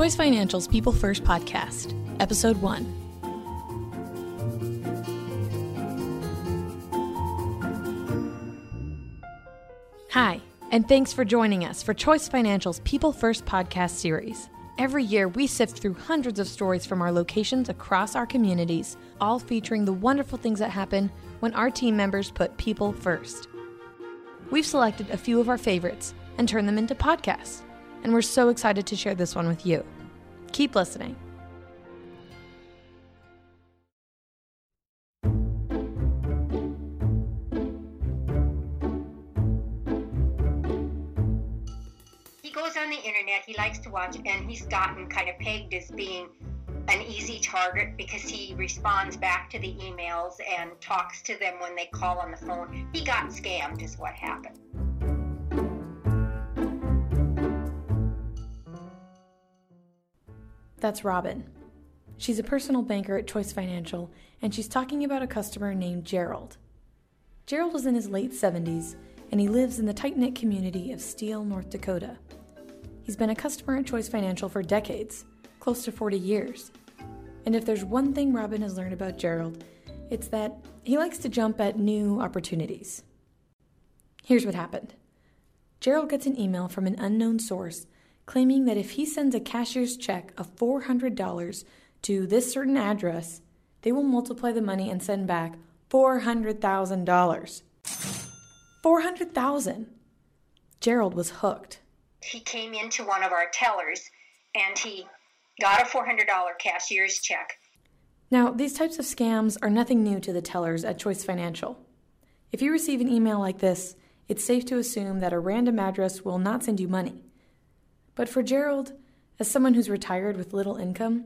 Choice Financial's People First podcast, Episode 1. Hi, and thanks for joining us for Choice Financial's People First podcast series. Every year, we sift through hundreds of stories from our locations across our communities, all featuring the wonderful things that happen when our team members put people first. We've selected a few of our favorites and turned them into podcasts, and we're so excited to share this one with you. Keep listening. he goes on the internet he likes to watch and he's gotten kind of pegged as being an easy target because he responds back to the emails and talks to them when they call on the phone he got scammed is what happened That's Robin. She's a personal banker at Choice Financial, and she's talking about a customer named Gerald. Gerald is in his late 70s, and he lives in the tight knit community of Steele, North Dakota. He's been a customer at Choice Financial for decades, close to 40 years. And if there's one thing Robin has learned about Gerald, it's that he likes to jump at new opportunities. Here's what happened Gerald gets an email from an unknown source claiming that if he sends a cashier's check of $400 to this certain address, they will multiply the money and send back $400,000. 400,000. Gerald was hooked. he came into one of our tellers and he got a $400 cashier's check Now, these types of scams are nothing new to the tellers at Choice Financial. If you receive an email like this, it's safe to assume that a random address will not send you money. But for Gerald, as someone who's retired with little income,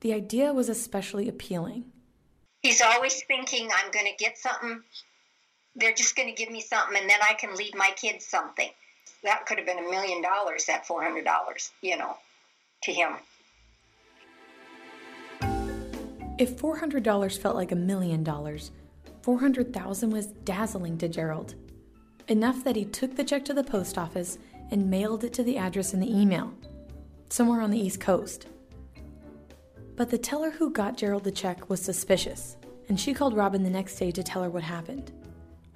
the idea was especially appealing. he's always thinking i'm going to get something they're just going to give me something and then i can leave my kids something that could have been a million dollars that $400 you know to him If $400 felt like a million dollars, 400,000 was dazzling to Gerald. Enough that he took the check to the post office and mailed it to the address in the email, somewhere on the East Coast. But the teller who got Gerald the check was suspicious, and she called Robin the next day to tell her what happened.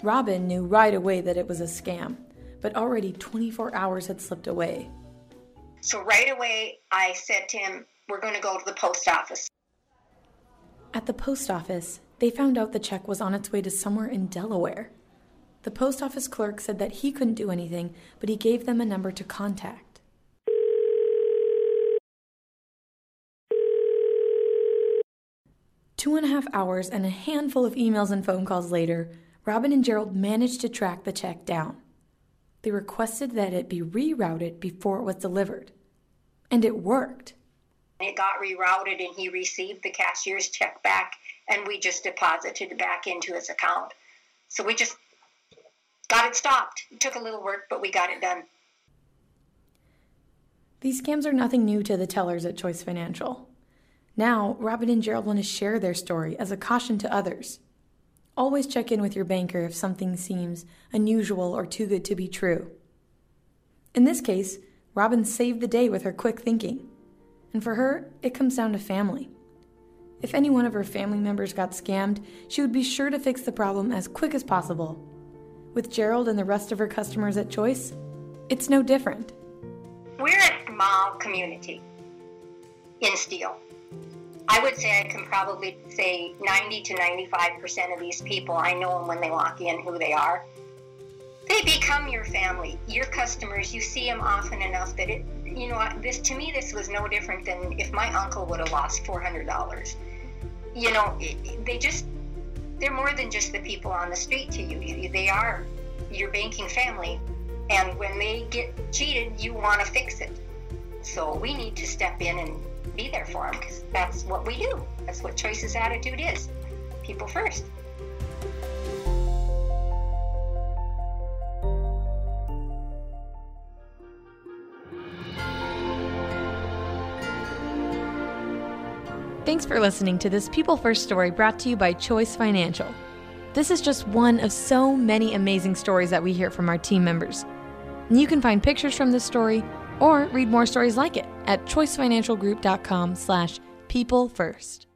Robin knew right away that it was a scam, but already 24 hours had slipped away. So right away, I said to him, We're going to go to the post office. At the post office, they found out the check was on its way to somewhere in Delaware. The post office clerk said that he couldn't do anything, but he gave them a number to contact. Two and a half hours and a handful of emails and phone calls later, Robin and Gerald managed to track the check down. They requested that it be rerouted before it was delivered. And it worked. It got rerouted and he received the cashier's check back, and we just deposited it back into his account. So we just got it stopped. It took a little work, but we got it done. These scams are nothing new to the tellers at Choice Financial. Now, Robin and Gerald want to share their story as a caution to others. Always check in with your banker if something seems unusual or too good to be true. In this case, Robin saved the day with her quick thinking. And for her, it comes down to family. If any one of her family members got scammed, she would be sure to fix the problem as quick as possible. With Gerald and the rest of her customers at Choice, it's no different. We're a small community in Steele. I would say I can probably say 90 to 95% of these people, I know them when they walk in who they are. They become your family, your customers. You see them often enough that it, you know, this to me, this was no different than if my uncle would have lost $400. You know, it, they just, they're more than just the people on the street to you. They are your banking family. And when they get cheated, you want to fix it. So we need to step in and be there for them because that's what we do. That's what Choice's attitude is. People first. Thanks for listening to this People First story brought to you by Choice Financial. This is just one of so many amazing stories that we hear from our team members. You can find pictures from this story or read more stories like it at choicefinancialgroup.com slash people first.